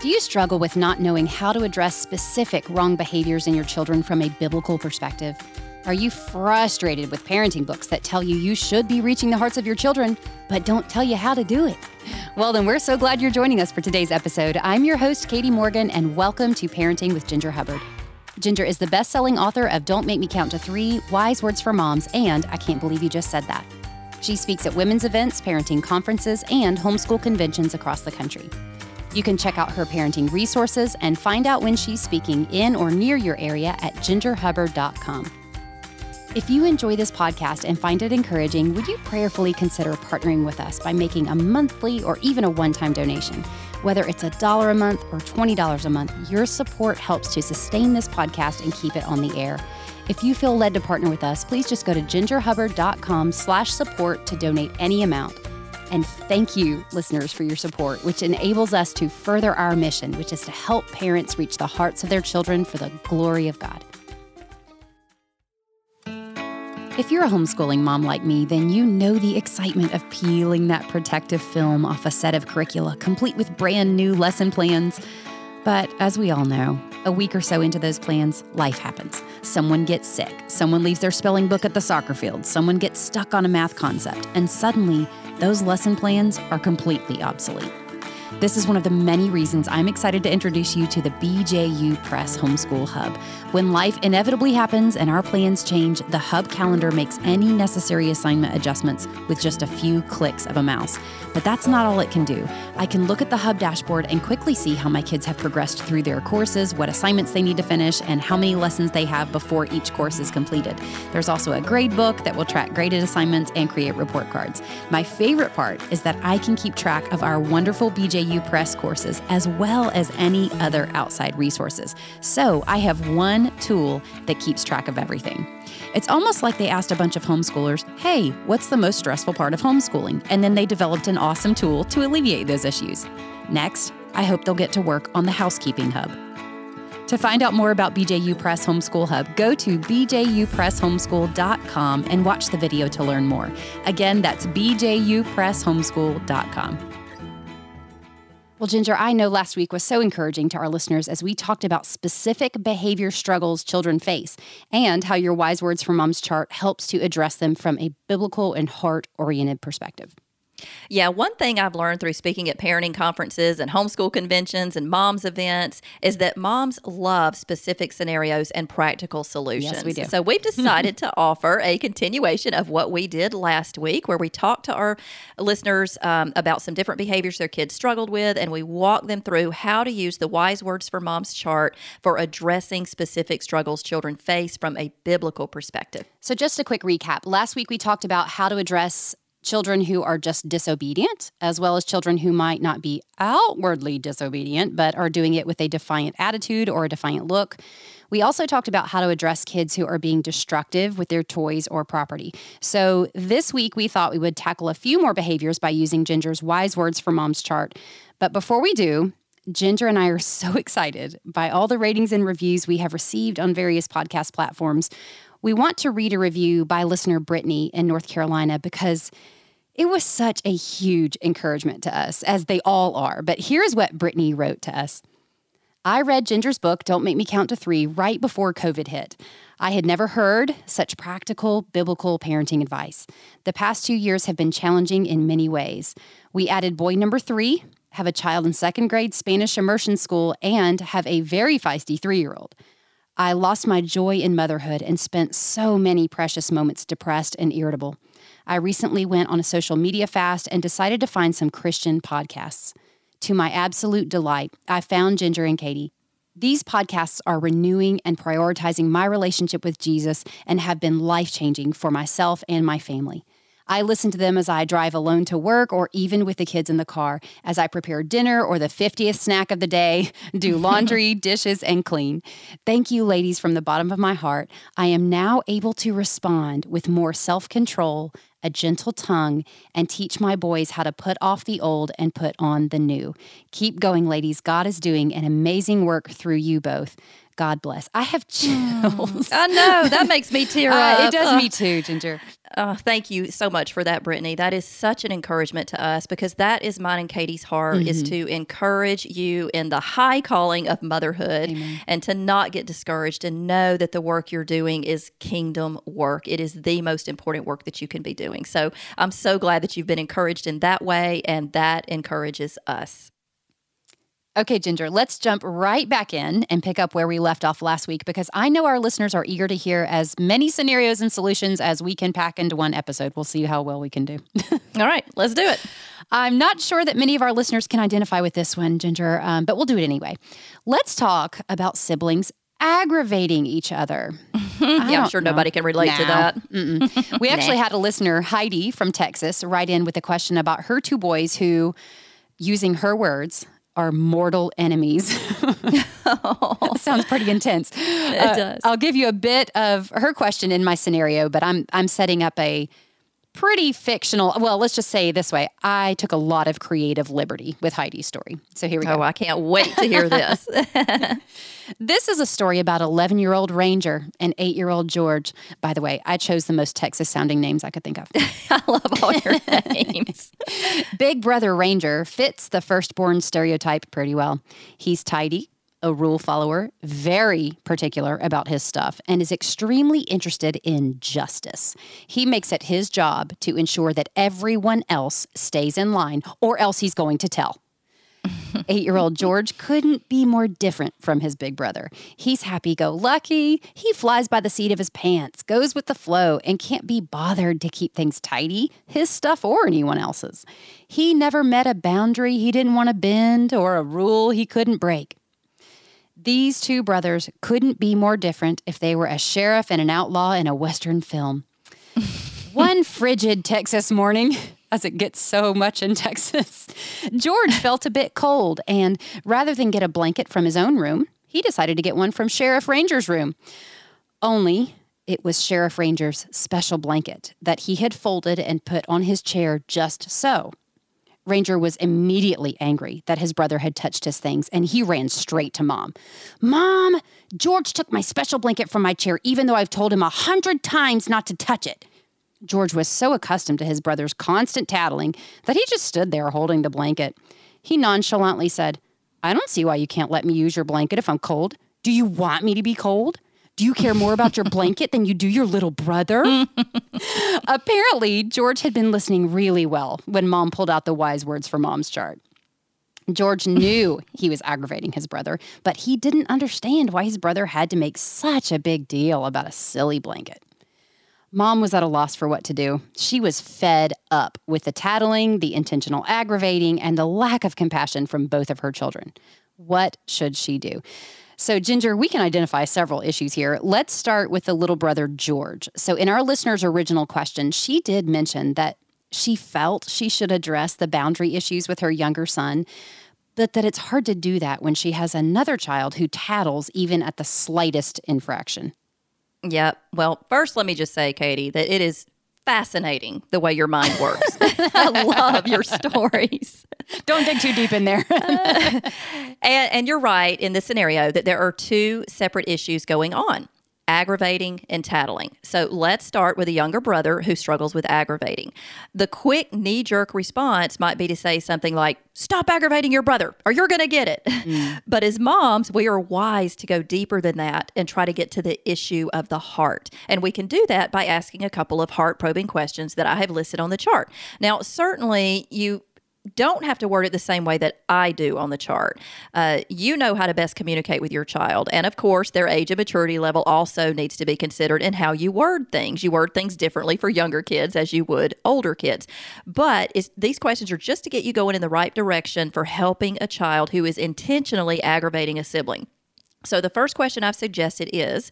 Do you struggle with not knowing how to address specific wrong behaviors in your children from a biblical perspective? Are you frustrated with parenting books that tell you you should be reaching the hearts of your children, but don't tell you how to do it? Well, then we're so glad you're joining us for today's episode. I'm your host, Katie Morgan, and welcome to Parenting with Ginger Hubbard. Ginger is the best selling author of Don't Make Me Count to Three, Wise Words for Moms, and I Can't Believe You Just Said That. She speaks at women's events, parenting conferences, and homeschool conventions across the country. You can check out her parenting resources and find out when she's speaking in or near your area at gingerhubbard.com. If you enjoy this podcast and find it encouraging, would you prayerfully consider partnering with us by making a monthly or even a one time donation? Whether it's a dollar a month or $20 a month, your support helps to sustain this podcast and keep it on the air. If you feel led to partner with us, please just go to gingerhubbard.com slash support to donate any amount. And thank you, listeners, for your support, which enables us to further our mission, which is to help parents reach the hearts of their children for the glory of God. If you're a homeschooling mom like me, then you know the excitement of peeling that protective film off a set of curricula, complete with brand new lesson plans. But as we all know, a week or so into those plans, life happens. Someone gets sick, someone leaves their spelling book at the soccer field, someone gets stuck on a math concept, and suddenly those lesson plans are completely obsolete. This is one of the many reasons I'm excited to introduce you to the BJU Press Homeschool Hub. When life inevitably happens and our plans change, the Hub calendar makes any necessary assignment adjustments with just a few clicks of a mouse. But that's not all it can do. I can look at the Hub dashboard and quickly see how my kids have progressed through their courses, what assignments they need to finish, and how many lessons they have before each course is completed. There's also a grade book that will track graded assignments and create report cards. My favorite part is that I can keep track of our wonderful BJU Press courses as well as any other outside resources. So I have one tool that keeps track of everything. It's almost like they asked a bunch of homeschoolers, hey, what's the most stressful part of homeschooling? And then they developed an awesome tool to alleviate those issues. Next, I hope they'll get to work on the housekeeping hub. To find out more about BJU Press Homeschool Hub, go to bjupresshomeschool.com and watch the video to learn more. Again, that's bjupresshomeschool.com. Well, Ginger, I know last week was so encouraging to our listeners as we talked about specific behavior struggles children face and how your Wise Words for Moms chart helps to address them from a biblical and heart oriented perspective. Yeah, one thing I've learned through speaking at parenting conferences and homeschool conventions and moms events is that moms love specific scenarios and practical solutions. Yes, we do. So we've decided to offer a continuation of what we did last week, where we talked to our listeners um, about some different behaviors their kids struggled with, and we walked them through how to use the Wise Words for Moms chart for addressing specific struggles children face from a biblical perspective. So, just a quick recap. Last week we talked about how to address children who are just disobedient, as well as children who might not be outwardly disobedient, but are doing it with a defiant attitude or a defiant look. We also talked about how to address kids who are being destructive with their toys or property. So, this week we thought we would tackle a few more behaviors by using Ginger's Wise Words for Moms chart. But before we do, Ginger and I are so excited by all the ratings and reviews we have received on various podcast platforms. We want to read a review by listener Brittany in North Carolina because it was such a huge encouragement to us, as they all are. But here's what Brittany wrote to us. I read Ginger's book, Don't Make Me Count to Three, right before COVID hit. I had never heard such practical biblical parenting advice. The past two years have been challenging in many ways. We added boy number three, have a child in second grade Spanish immersion school, and have a very feisty three year old. I lost my joy in motherhood and spent so many precious moments depressed and irritable. I recently went on a social media fast and decided to find some Christian podcasts. To my absolute delight, I found Ginger and Katie. These podcasts are renewing and prioritizing my relationship with Jesus and have been life changing for myself and my family. I listen to them as I drive alone to work or even with the kids in the car, as I prepare dinner or the 50th snack of the day, do laundry, dishes, and clean. Thank you, ladies, from the bottom of my heart. I am now able to respond with more self control, a gentle tongue, and teach my boys how to put off the old and put on the new. Keep going, ladies. God is doing an amazing work through you both. God bless. I have chills. I know that makes me tear Uh, up. it does me too, Ginger. Oh, thank you so much for that, Brittany. That is such an encouragement to us because that is mine and Katie's heart mm-hmm. is to encourage you in the high calling of motherhood Amen. and to not get discouraged and know that the work you're doing is kingdom work. It is the most important work that you can be doing. So I'm so glad that you've been encouraged in that way, and that encourages us. Okay, Ginger, let's jump right back in and pick up where we left off last week because I know our listeners are eager to hear as many scenarios and solutions as we can pack into one episode. We'll see how well we can do. All right, let's do it. I'm not sure that many of our listeners can identify with this one, Ginger, um, but we'll do it anyway. Let's talk about siblings aggravating each other. yeah, I'm sure know. nobody can relate to that. we actually had a listener, Heidi from Texas, write in with a question about her two boys who, using her words, are mortal enemies. sounds pretty intense. It uh, does. I'll give you a bit of her question in my scenario, but I'm I'm setting up a pretty fictional. Well, let's just say this way: I took a lot of creative liberty with Heidi's story. So here we go. Oh, I can't wait to hear this. this is a story about 11 year old Ranger and 8 year old George. By the way, I chose the most Texas sounding names I could think of. I love all your names. Big Brother Ranger fits the firstborn stereotype pretty well. He's tidy, a rule follower, very particular about his stuff, and is extremely interested in justice. He makes it his job to ensure that everyone else stays in line, or else he's going to tell. Eight year old George couldn't be more different from his big brother. He's happy go lucky. He flies by the seat of his pants, goes with the flow, and can't be bothered to keep things tidy, his stuff or anyone else's. He never met a boundary he didn't want to bend or a rule he couldn't break. These two brothers couldn't be more different if they were a sheriff and an outlaw in a Western film. One frigid Texas morning, as it gets so much in Texas, George felt a bit cold, and rather than get a blanket from his own room, he decided to get one from Sheriff Ranger's room. Only it was Sheriff Ranger's special blanket that he had folded and put on his chair just so. Ranger was immediately angry that his brother had touched his things, and he ran straight to mom. Mom, George took my special blanket from my chair, even though I've told him a hundred times not to touch it. George was so accustomed to his brother's constant tattling that he just stood there holding the blanket. He nonchalantly said, I don't see why you can't let me use your blanket if I'm cold. Do you want me to be cold? Do you care more about your blanket than you do your little brother? Apparently, George had been listening really well when mom pulled out the wise words for mom's chart. George knew he was aggravating his brother, but he didn't understand why his brother had to make such a big deal about a silly blanket. Mom was at a loss for what to do. She was fed up with the tattling, the intentional aggravating, and the lack of compassion from both of her children. What should she do? So, Ginger, we can identify several issues here. Let's start with the little brother, George. So, in our listener's original question, she did mention that she felt she should address the boundary issues with her younger son, but that it's hard to do that when she has another child who tattles even at the slightest infraction. Yeah. Well, first, let me just say, Katie, that it is fascinating the way your mind works. I love your stories. Don't dig too deep in there. uh, and, and you're right in this scenario that there are two separate issues going on aggravating and tattling. So let's start with a younger brother who struggles with aggravating. The quick knee jerk response might be to say something like, Stop aggravating your brother or you're going to get it. Mm. but as moms, we are wise to go deeper than that and try to get to the issue of the heart. And we can do that by asking a couple of heart probing questions that I have listed on the chart. Now, certainly you don't have to word it the same way that I do on the chart. Uh, you know how to best communicate with your child. And of course, their age and maturity level also needs to be considered in how you word things. You word things differently for younger kids as you would older kids. But these questions are just to get you going in the right direction for helping a child who is intentionally aggravating a sibling. So the first question I've suggested is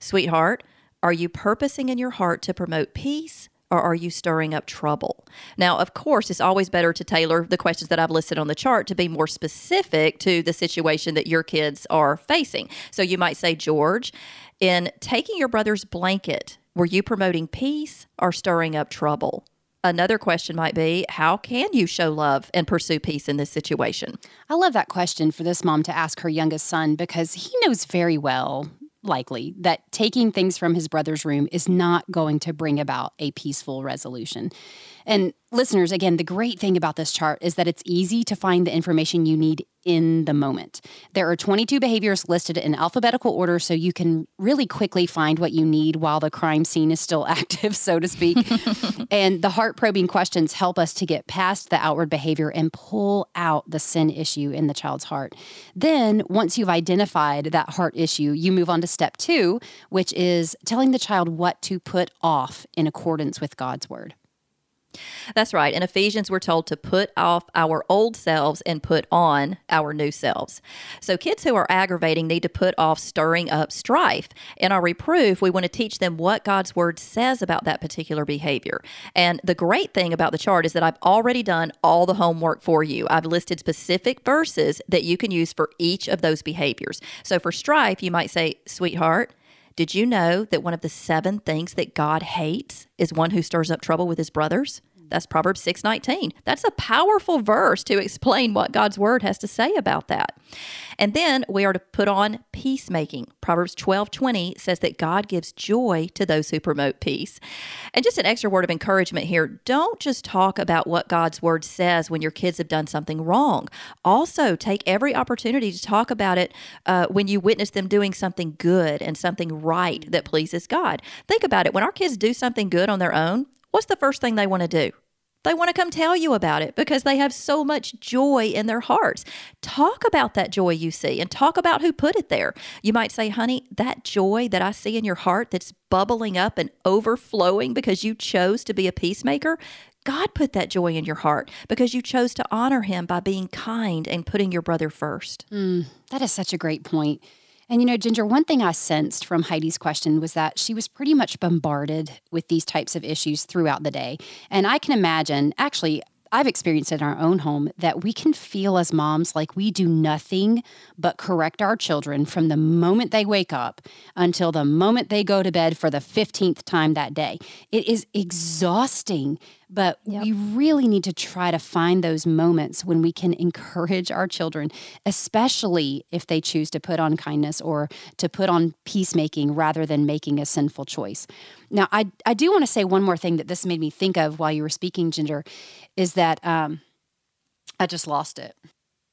Sweetheart, are you purposing in your heart to promote peace? Or are you stirring up trouble? Now, of course, it's always better to tailor the questions that I've listed on the chart to be more specific to the situation that your kids are facing. So you might say, George, in taking your brother's blanket, were you promoting peace or stirring up trouble? Another question might be How can you show love and pursue peace in this situation? I love that question for this mom to ask her youngest son because he knows very well likely that taking things from his brother's room is not going to bring about a peaceful resolution. And listeners, again, the great thing about this chart is that it's easy to find the information you need in the moment. There are 22 behaviors listed in alphabetical order, so you can really quickly find what you need while the crime scene is still active, so to speak. and the heart probing questions help us to get past the outward behavior and pull out the sin issue in the child's heart. Then, once you've identified that heart issue, you move on to step two, which is telling the child what to put off in accordance with God's word. That's right. In Ephesians, we're told to put off our old selves and put on our new selves. So, kids who are aggravating need to put off stirring up strife. In our reproof, we want to teach them what God's word says about that particular behavior. And the great thing about the chart is that I've already done all the homework for you. I've listed specific verses that you can use for each of those behaviors. So, for strife, you might say, Sweetheart, did you know that one of the seven things that God hates is one who stirs up trouble with his brothers? That's Proverbs 6:19. That's a powerful verse to explain what God's word has to say about that. And then we are to put on peacemaking. Proverbs 12:20 says that God gives joy to those who promote peace. And just an extra word of encouragement here, don't just talk about what God's word says when your kids have done something wrong. Also, take every opportunity to talk about it uh, when you witness them doing something good and something right that pleases God. Think about it. When our kids do something good on their own, what's the first thing they want to do? They want to come tell you about it because they have so much joy in their hearts. Talk about that joy you see and talk about who put it there. You might say, honey, that joy that I see in your heart that's bubbling up and overflowing because you chose to be a peacemaker, God put that joy in your heart because you chose to honor him by being kind and putting your brother first. Mm, that is such a great point. And you know, Ginger, one thing I sensed from Heidi's question was that she was pretty much bombarded with these types of issues throughout the day. And I can imagine, actually, I've experienced it in our own home that we can feel as moms like we do nothing but correct our children from the moment they wake up until the moment they go to bed for the 15th time that day. It is exhausting but yep. we really need to try to find those moments when we can encourage our children, especially if they choose to put on kindness or to put on peacemaking rather than making a sinful choice. Now, I, I do want to say one more thing that this made me think of while you were speaking, Ginger, is that um, I just lost it.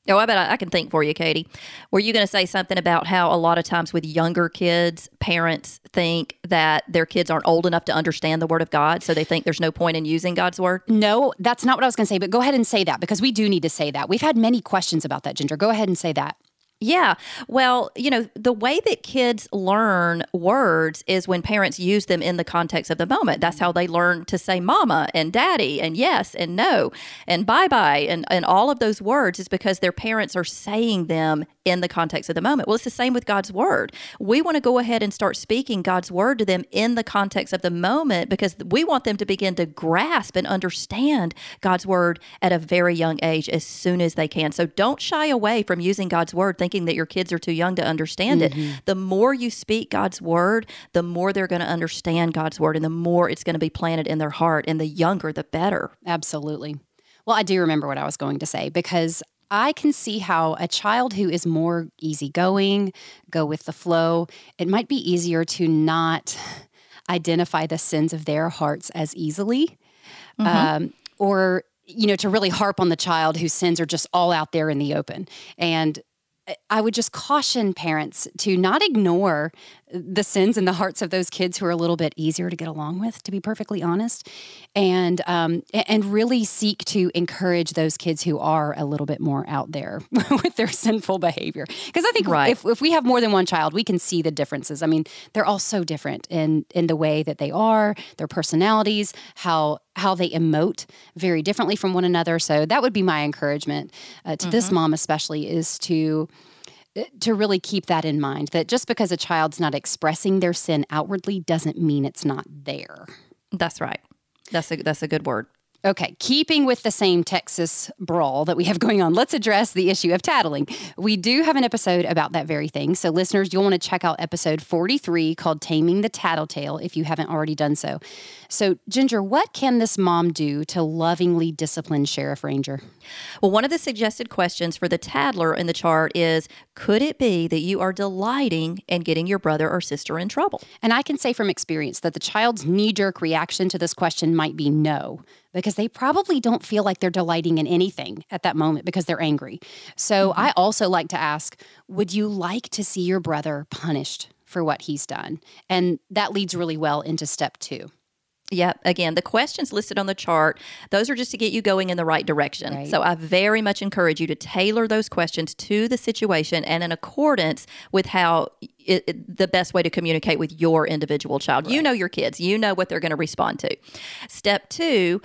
Oh, I bet I, I can think for you, Katie. Were you going to say something about how a lot of times with younger kids, parents think that their kids aren't old enough to understand the Word of God, so they think there's no point in using God's Word? No, that's not what I was going to say, but go ahead and say that because we do need to say that. We've had many questions about that, Ginger. Go ahead and say that. Yeah. Well, you know, the way that kids learn words is when parents use them in the context of the moment. That's how they learn to say mama and daddy and yes and no and bye bye and, and all of those words is because their parents are saying them in the context of the moment. Well, it's the same with God's word. We want to go ahead and start speaking God's word to them in the context of the moment because we want them to begin to grasp and understand God's word at a very young age as soon as they can. So don't shy away from using God's word thinking that your kids are too young to understand mm-hmm. it. The more you speak God's word, the more they're going to understand God's word and the more it's going to be planted in their heart. And the younger, the better. Absolutely. Well, I do remember what I was going to say because I can see how a child who is more easygoing, go with the flow, it might be easier to not identify the sins of their hearts as easily. Mm-hmm. Um, or, you know, to really harp on the child whose sins are just all out there in the open. And I would just caution parents to not ignore the sins in the hearts of those kids who are a little bit easier to get along with, to be perfectly honest, and um, and really seek to encourage those kids who are a little bit more out there with their sinful behavior. Because I think right. if, if we have more than one child, we can see the differences. I mean, they're all so different in in the way that they are, their personalities, how how they emote very differently from one another. So that would be my encouragement uh, to mm-hmm. this mom, especially, is to to really keep that in mind that just because a child's not expressing their sin outwardly doesn't mean it's not there. That's right. That's a that's a good word. Okay, keeping with the same Texas brawl that we have going on, let's address the issue of tattling. We do have an episode about that very thing. So, listeners, you'll want to check out episode 43 called Taming the Tattletale if you haven't already done so. So, Ginger, what can this mom do to lovingly discipline Sheriff Ranger? Well, one of the suggested questions for the tattler in the chart is Could it be that you are delighting in getting your brother or sister in trouble? And I can say from experience that the child's knee jerk reaction to this question might be no because they probably don't feel like they're delighting in anything at that moment because they're angry. So mm-hmm. I also like to ask Would you like to see your brother punished for what he's done? And that leads really well into step two. Yep. Again, the questions listed on the chart, those are just to get you going in the right direction. Right. So I very much encourage you to tailor those questions to the situation and in accordance with how it, it, the best way to communicate with your individual child. Right. You know your kids, you know what they're going to respond to. Step two,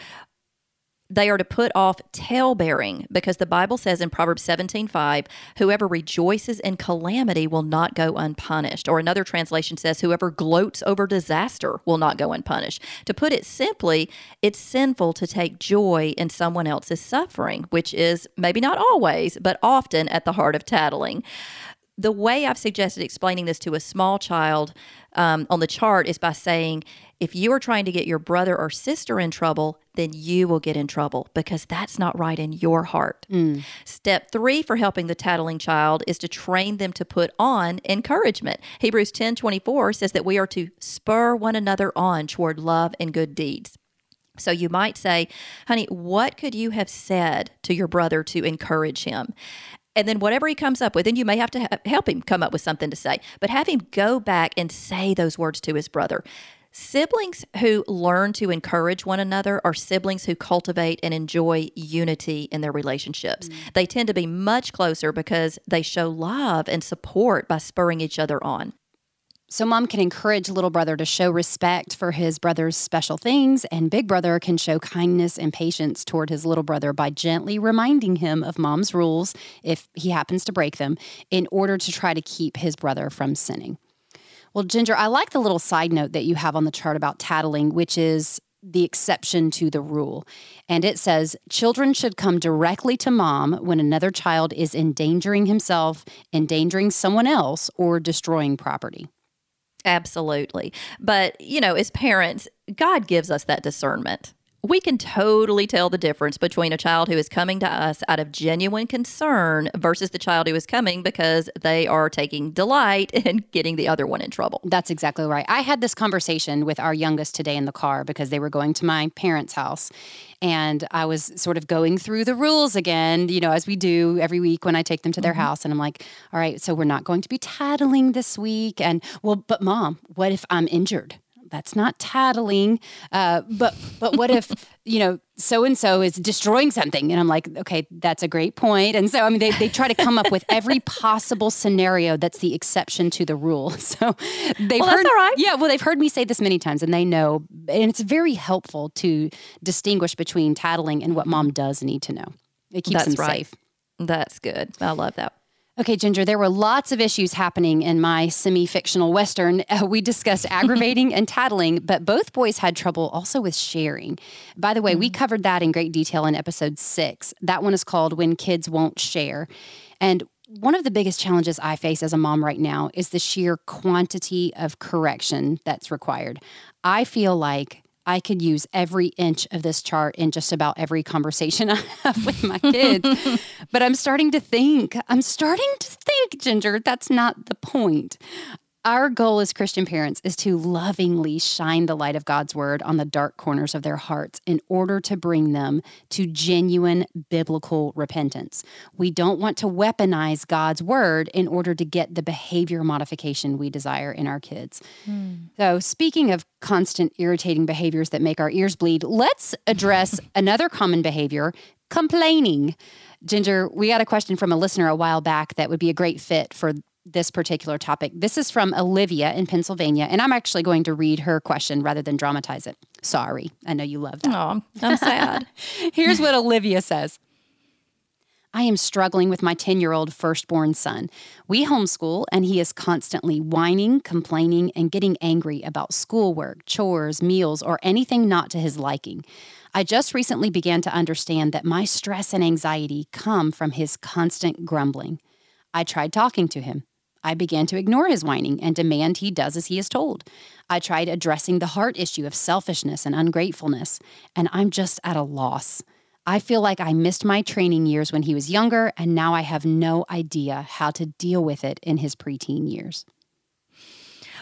they are to put off tale bearing because the Bible says in Proverbs 17 5, whoever rejoices in calamity will not go unpunished. Or another translation says, whoever gloats over disaster will not go unpunished. To put it simply, it's sinful to take joy in someone else's suffering, which is maybe not always, but often at the heart of tattling the way I've suggested explaining this to a small child um, on the chart is by saying, if you are trying to get your brother or sister in trouble, then you will get in trouble because that's not right in your heart. Mm. Step three for helping the tattling child is to train them to put on encouragement. Hebrews 10 24 says that we are to spur one another on toward love and good deeds. So you might say, honey, what could you have said to your brother to encourage him? and then whatever he comes up with, and you may have to ha- help him come up with something to say, but have him go back and say those words to his brother. Siblings who learn to encourage one another are siblings who cultivate and enjoy unity in their relationships. Mm. They tend to be much closer because they show love and support by spurring each other on. So, mom can encourage little brother to show respect for his brother's special things, and big brother can show kindness and patience toward his little brother by gently reminding him of mom's rules if he happens to break them in order to try to keep his brother from sinning. Well, Ginger, I like the little side note that you have on the chart about tattling, which is the exception to the rule. And it says children should come directly to mom when another child is endangering himself, endangering someone else, or destroying property. Absolutely. But, you know, as parents, God gives us that discernment we can totally tell the difference between a child who is coming to us out of genuine concern versus the child who is coming because they are taking delight in getting the other one in trouble. That's exactly right. I had this conversation with our youngest today in the car because they were going to my parents' house. And I was sort of going through the rules again, you know, as we do every week when I take them to their mm-hmm. house. And I'm like, all right, so we're not going to be tattling this week. And well, but mom, what if I'm injured? That's not tattling. Uh, but but what if you know so and so is destroying something? And I'm like, okay, that's a great point. And so I mean, they they try to come up with every possible scenario that's the exception to the rule. So they've well, heard, all right. yeah, well, they've heard me say this many times, and they know, and it's very helpful to distinguish between tattling and what mom does need to know. It keeps that's them right. safe. That's good. I love that. Okay, Ginger, there were lots of issues happening in my semi fictional Western. Uh, we discussed aggravating and tattling, but both boys had trouble also with sharing. By the way, mm-hmm. we covered that in great detail in episode six. That one is called When Kids Won't Share. And one of the biggest challenges I face as a mom right now is the sheer quantity of correction that's required. I feel like I could use every inch of this chart in just about every conversation I have with my kids. but I'm starting to think, I'm starting to think, Ginger, that's not the point. Our goal as Christian parents is to lovingly shine the light of God's word on the dark corners of their hearts in order to bring them to genuine biblical repentance. We don't want to weaponize God's word in order to get the behavior modification we desire in our kids. Hmm. So, speaking of constant irritating behaviors that make our ears bleed, let's address another common behavior complaining. Ginger, we got a question from a listener a while back that would be a great fit for this particular topic. This is from Olivia in Pennsylvania, and I'm actually going to read her question rather than dramatize it. Sorry. I know you love that. Oh, I'm sad. Here's what Olivia says. I am struggling with my 10 year old firstborn son. We homeschool, and he is constantly whining, complaining, and getting angry about schoolwork, chores, meals, or anything not to his liking. I just recently began to understand that my stress and anxiety come from his constant grumbling. I tried talking to him. I began to ignore his whining and demand he does as he is told. I tried addressing the heart issue of selfishness and ungratefulness, and I'm just at a loss. I feel like I missed my training years when he was younger, and now I have no idea how to deal with it in his preteen years.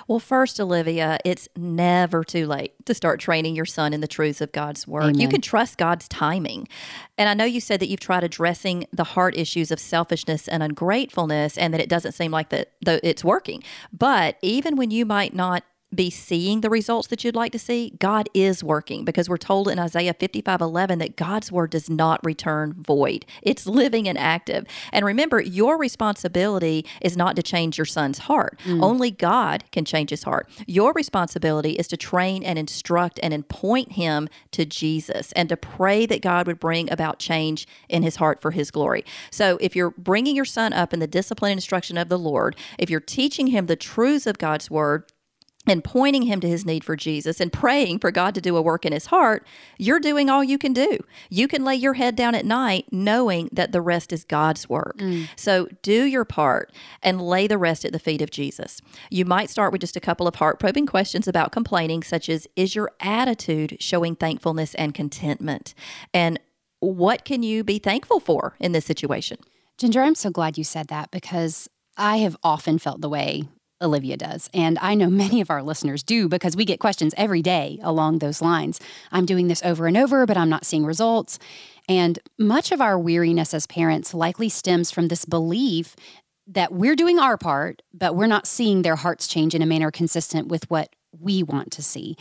Well, first, Olivia, it's never too late to start training your son in the truths of God's word. Amen. You can trust God's timing. And I know you said that you've tried addressing the heart issues of selfishness and ungratefulness and that it doesn't seem like that it's working. But even when you might not be seeing the results that you'd like to see, God is working because we're told in Isaiah 55 11 that God's word does not return void. It's living and active. And remember, your responsibility is not to change your son's heart. Mm. Only God can change his heart. Your responsibility is to train and instruct and point him to Jesus and to pray that God would bring about change in his heart for his glory. So if you're bringing your son up in the discipline and instruction of the Lord, if you're teaching him the truths of God's word, and pointing him to his need for Jesus and praying for God to do a work in his heart, you're doing all you can do. You can lay your head down at night knowing that the rest is God's work. Mm. So do your part and lay the rest at the feet of Jesus. You might start with just a couple of heart probing questions about complaining, such as Is your attitude showing thankfulness and contentment? And what can you be thankful for in this situation? Ginger, I'm so glad you said that because I have often felt the way Olivia does. And I know many of our listeners do because we get questions every day along those lines. I'm doing this over and over, but I'm not seeing results. And much of our weariness as parents likely stems from this belief that we're doing our part, but we're not seeing their hearts change in a manner consistent with what we want to see.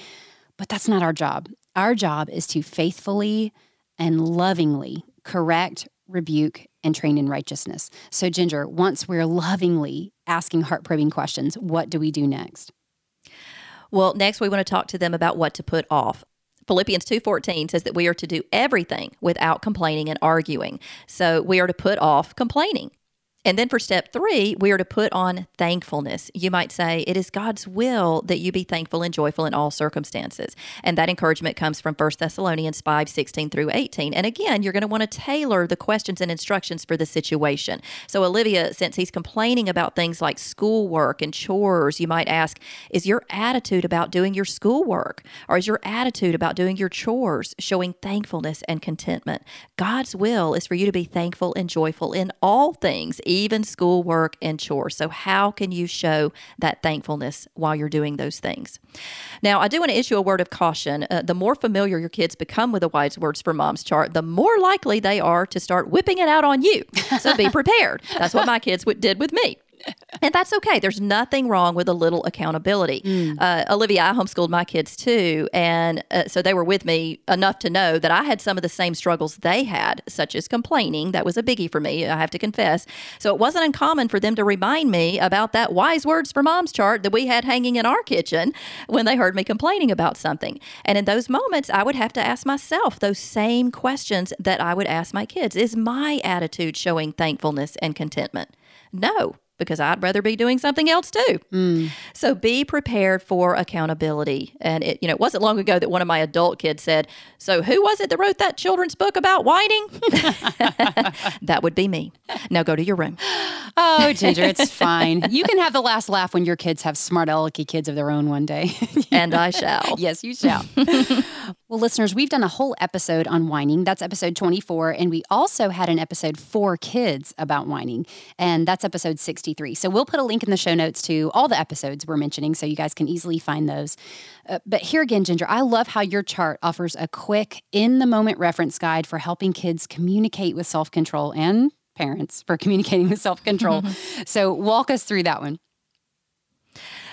But that's not our job. Our job is to faithfully and lovingly correct, rebuke, and train in righteousness. So, Ginger, once we're lovingly asking heart probing questions, what do we do next? Well, next we want to talk to them about what to put off. Philippians 2:14 says that we are to do everything without complaining and arguing. So we are to put off complaining. And then for step three, we are to put on thankfulness. You might say, it is God's will that you be thankful and joyful in all circumstances. And that encouragement comes from 1 Thessalonians 5 16 through 18. And again, you're going to want to tailor the questions and instructions for the situation. So, Olivia, since he's complaining about things like schoolwork and chores, you might ask, is your attitude about doing your schoolwork or is your attitude about doing your chores showing thankfulness and contentment? God's will is for you to be thankful and joyful in all things, schoolwork and chores. So, how can you show that thankfulness while you're doing those things? Now, I do want to issue a word of caution. Uh, the more familiar your kids become with the Wise Words for Moms chart, the more likely they are to start whipping it out on you. So, be prepared. That's what my kids w- did with me and that's okay. There's nothing wrong with a little accountability. Mm. Uh, Olivia, I homeschooled my kids too, and uh, so they were with me enough to know that I had some of the same struggles they had, such as complaining. That was a biggie for me, I have to confess. So it wasn't uncommon for them to remind me about that wise words for moms chart that we had hanging in our kitchen when they heard me complaining about something. And in those moments, I would have to ask myself those same questions that I would ask my kids Is my attitude showing thankfulness and contentment? No, because I'd rather be doing something else too. Mm. So be prepared for accountability. And it, you know, it wasn't long ago that one of my adult kids said, "So who was it that wrote that children's book about whining?" that would be me. Now go to your room. Oh, Ginger, it's fine. You can have the last laugh when your kids have smart alecky kids of their own one day. and I shall. Yes, you shall. well, listeners, we've done a whole episode on whining. That's episode 24, and we also had an episode for kids about whining, and that's episode 63. So we'll put a link in the show notes to all the episodes we're mentioning so you guys can easily find those. Uh, but here again, Ginger, I love how your chart offers a quick, in the moment reference guide for helping kids communicate with self control and parents for communicating with self control. so walk us through that one.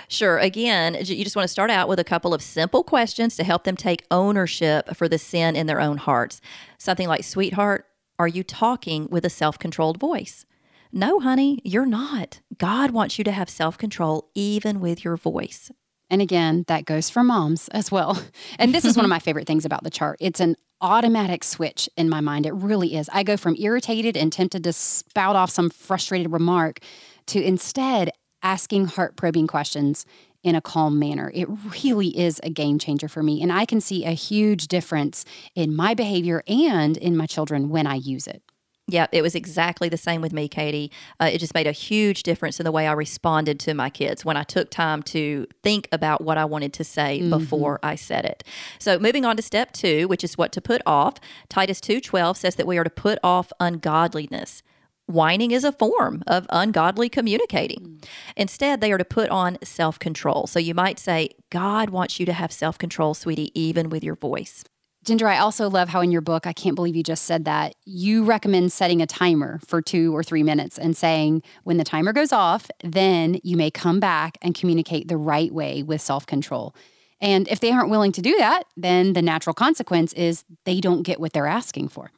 Sure. Again, you just want to start out with a couple of simple questions to help them take ownership for the sin in their own hearts. Something like, Sweetheart, are you talking with a self controlled voice? No, honey, you're not. God wants you to have self control even with your voice. And again, that goes for moms as well. And this is one of my favorite things about the chart. It's an automatic switch in my mind. It really is. I go from irritated and tempted to spout off some frustrated remark to instead asking heart probing questions in a calm manner. It really is a game changer for me. And I can see a huge difference in my behavior and in my children when I use it. Yeah, it was exactly the same with me, Katie. Uh, it just made a huge difference in the way I responded to my kids when I took time to think about what I wanted to say mm-hmm. before I said it. So, moving on to step two, which is what to put off. Titus two twelve says that we are to put off ungodliness. Whining is a form of ungodly communicating. Mm. Instead, they are to put on self control. So you might say, God wants you to have self control, sweetie, even with your voice. Ginger, I also love how in your book, I can't believe you just said that, you recommend setting a timer for two or three minutes and saying when the timer goes off, then you may come back and communicate the right way with self control. And if they aren't willing to do that, then the natural consequence is they don't get what they're asking for.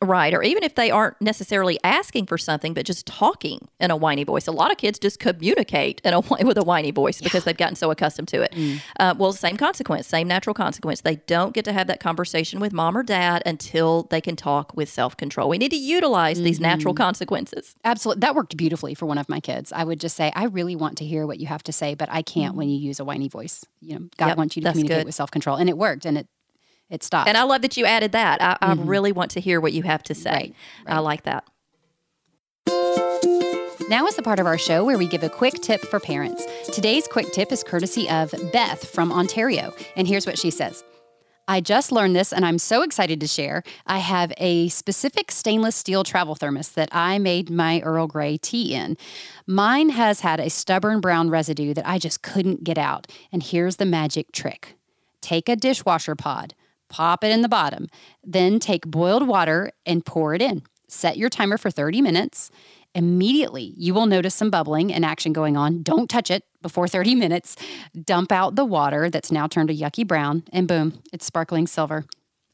Right. Or even if they aren't necessarily asking for something, but just talking in a whiny voice. A lot of kids just communicate in a, with a whiny voice because yeah. they've gotten so accustomed to it. Mm. Uh, well, same consequence, same natural consequence. They don't get to have that conversation with mom or dad until they can talk with self control. We need to utilize mm-hmm. these natural mm-hmm. consequences. Absolutely. That worked beautifully for one of my kids. I would just say, I really want to hear what you have to say, but I can't mm-hmm. when you use a whiny voice. You know, God yep, wants you to communicate good. with self control. And it worked. And it it stopped. And I love that you added that. I, mm-hmm. I really want to hear what you have to say. Right, right. I like that. Now is the part of our show where we give a quick tip for parents. Today's quick tip is courtesy of Beth from Ontario. And here's what she says. I just learned this and I'm so excited to share. I have a specific stainless steel travel thermos that I made my Earl Grey tea in. Mine has had a stubborn brown residue that I just couldn't get out. And here's the magic trick take a dishwasher pod, pop it in the bottom. Then take boiled water and pour it in. Set your timer for 30 minutes. Immediately, you will notice some bubbling and action going on. Don't touch it before 30 minutes. Dump out the water that's now turned a yucky brown, and boom, it's sparkling silver.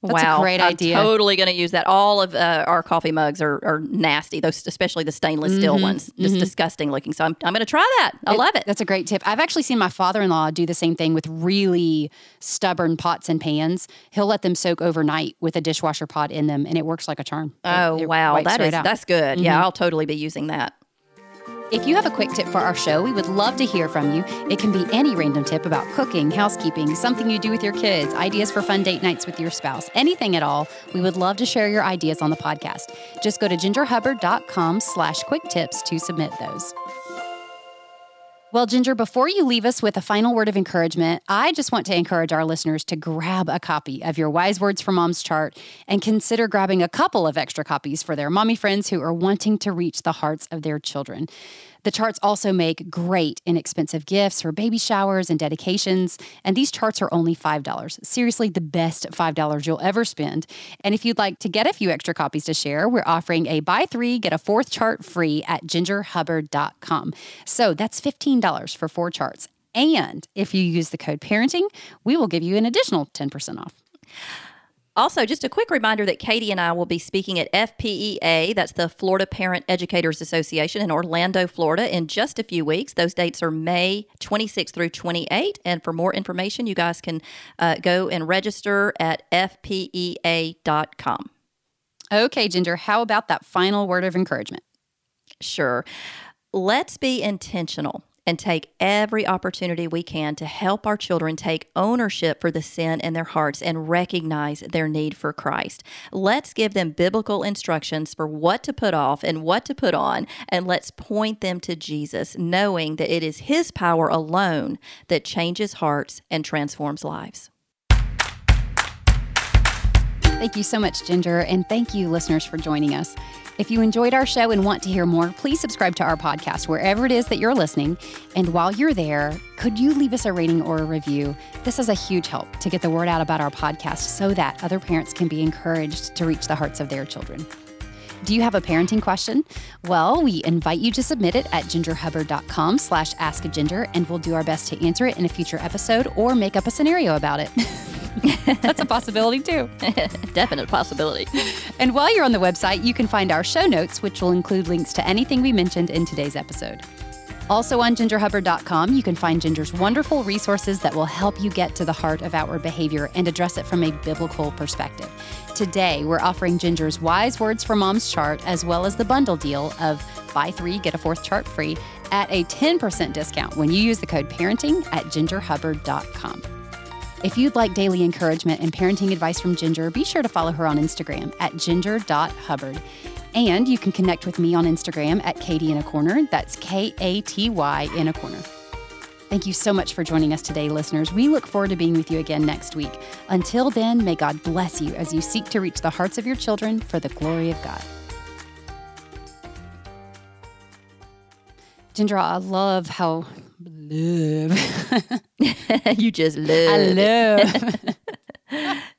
That's wow, a great I'm idea. Totally going to use that. All of uh, our coffee mugs are, are nasty, those especially the stainless steel mm-hmm, ones, just mm-hmm. disgusting looking. So I'm, I'm going to try that. I it, love it. That's a great tip. I've actually seen my father-in-law do the same thing with really stubborn pots and pans. He'll let them soak overnight with a dishwasher pod in them, and it works like a charm. Oh it, it wow, that is out. that's good. Mm-hmm. Yeah, I'll totally be using that. If you have a quick tip for our show, we would love to hear from you. It can be any random tip about cooking, housekeeping, something you do with your kids, ideas for fun date nights with your spouse, anything at all. We would love to share your ideas on the podcast. Just go to gingerhubbard.com slash quick tips to submit those. Well, Ginger, before you leave us with a final word of encouragement, I just want to encourage our listeners to grab a copy of your Wise Words for Moms chart and consider grabbing a couple of extra copies for their mommy friends who are wanting to reach the hearts of their children. The charts also make great inexpensive gifts for baby showers and dedications, and these charts are only $5. Seriously, the best $5 you'll ever spend. And if you'd like to get a few extra copies to share, we're offering a buy three, get a fourth chart free at gingerhubbard.com. So that's $15 for four charts. And if you use the code parenting, we will give you an additional 10% off. Also, just a quick reminder that Katie and I will be speaking at FPEA, that's the Florida Parent Educators Association in Orlando, Florida, in just a few weeks. Those dates are May 26 through 28. And for more information, you guys can uh, go and register at fpea.com. Okay, Ginger, how about that final word of encouragement? Sure. Let's be intentional and take every opportunity we can to help our children take ownership for the sin in their hearts and recognize their need for Christ. Let's give them biblical instructions for what to put off and what to put on, and let's point them to Jesus, knowing that it is His power alone that changes hearts and transforms lives. Thank you so much, Ginger, and thank you, listeners, for joining us. If you enjoyed our show and want to hear more, please subscribe to our podcast wherever it is that you're listening. And while you're there, could you leave us a rating or a review? This is a huge help to get the word out about our podcast so that other parents can be encouraged to reach the hearts of their children. Do you have a parenting question? Well, we invite you to submit it at gingerhubbard.com slash askaginger, and we'll do our best to answer it in a future episode or make up a scenario about it. That's a possibility too. Definite possibility. And while you're on the website, you can find our show notes, which will include links to anything we mentioned in today's episode. Also on gingerhubbard.com, you can find Ginger's wonderful resources that will help you get to the heart of outward behavior and address it from a biblical perspective. Today, we're offering Ginger's Wise Words for Moms chart as well as the bundle deal of buy three, get a fourth chart free at a 10% discount when you use the code parenting at gingerhubbard.com. If you'd like daily encouragement and parenting advice from Ginger, be sure to follow her on Instagram at ginger.hubbard. And you can connect with me on Instagram at Katy in a Corner. That's K A T Y in a Corner. Thank you so much for joining us today, listeners. We look forward to being with you again next week. Until then, may God bless you as you seek to reach the hearts of your children for the glory of God. Ginger, I love how love. you just love. I love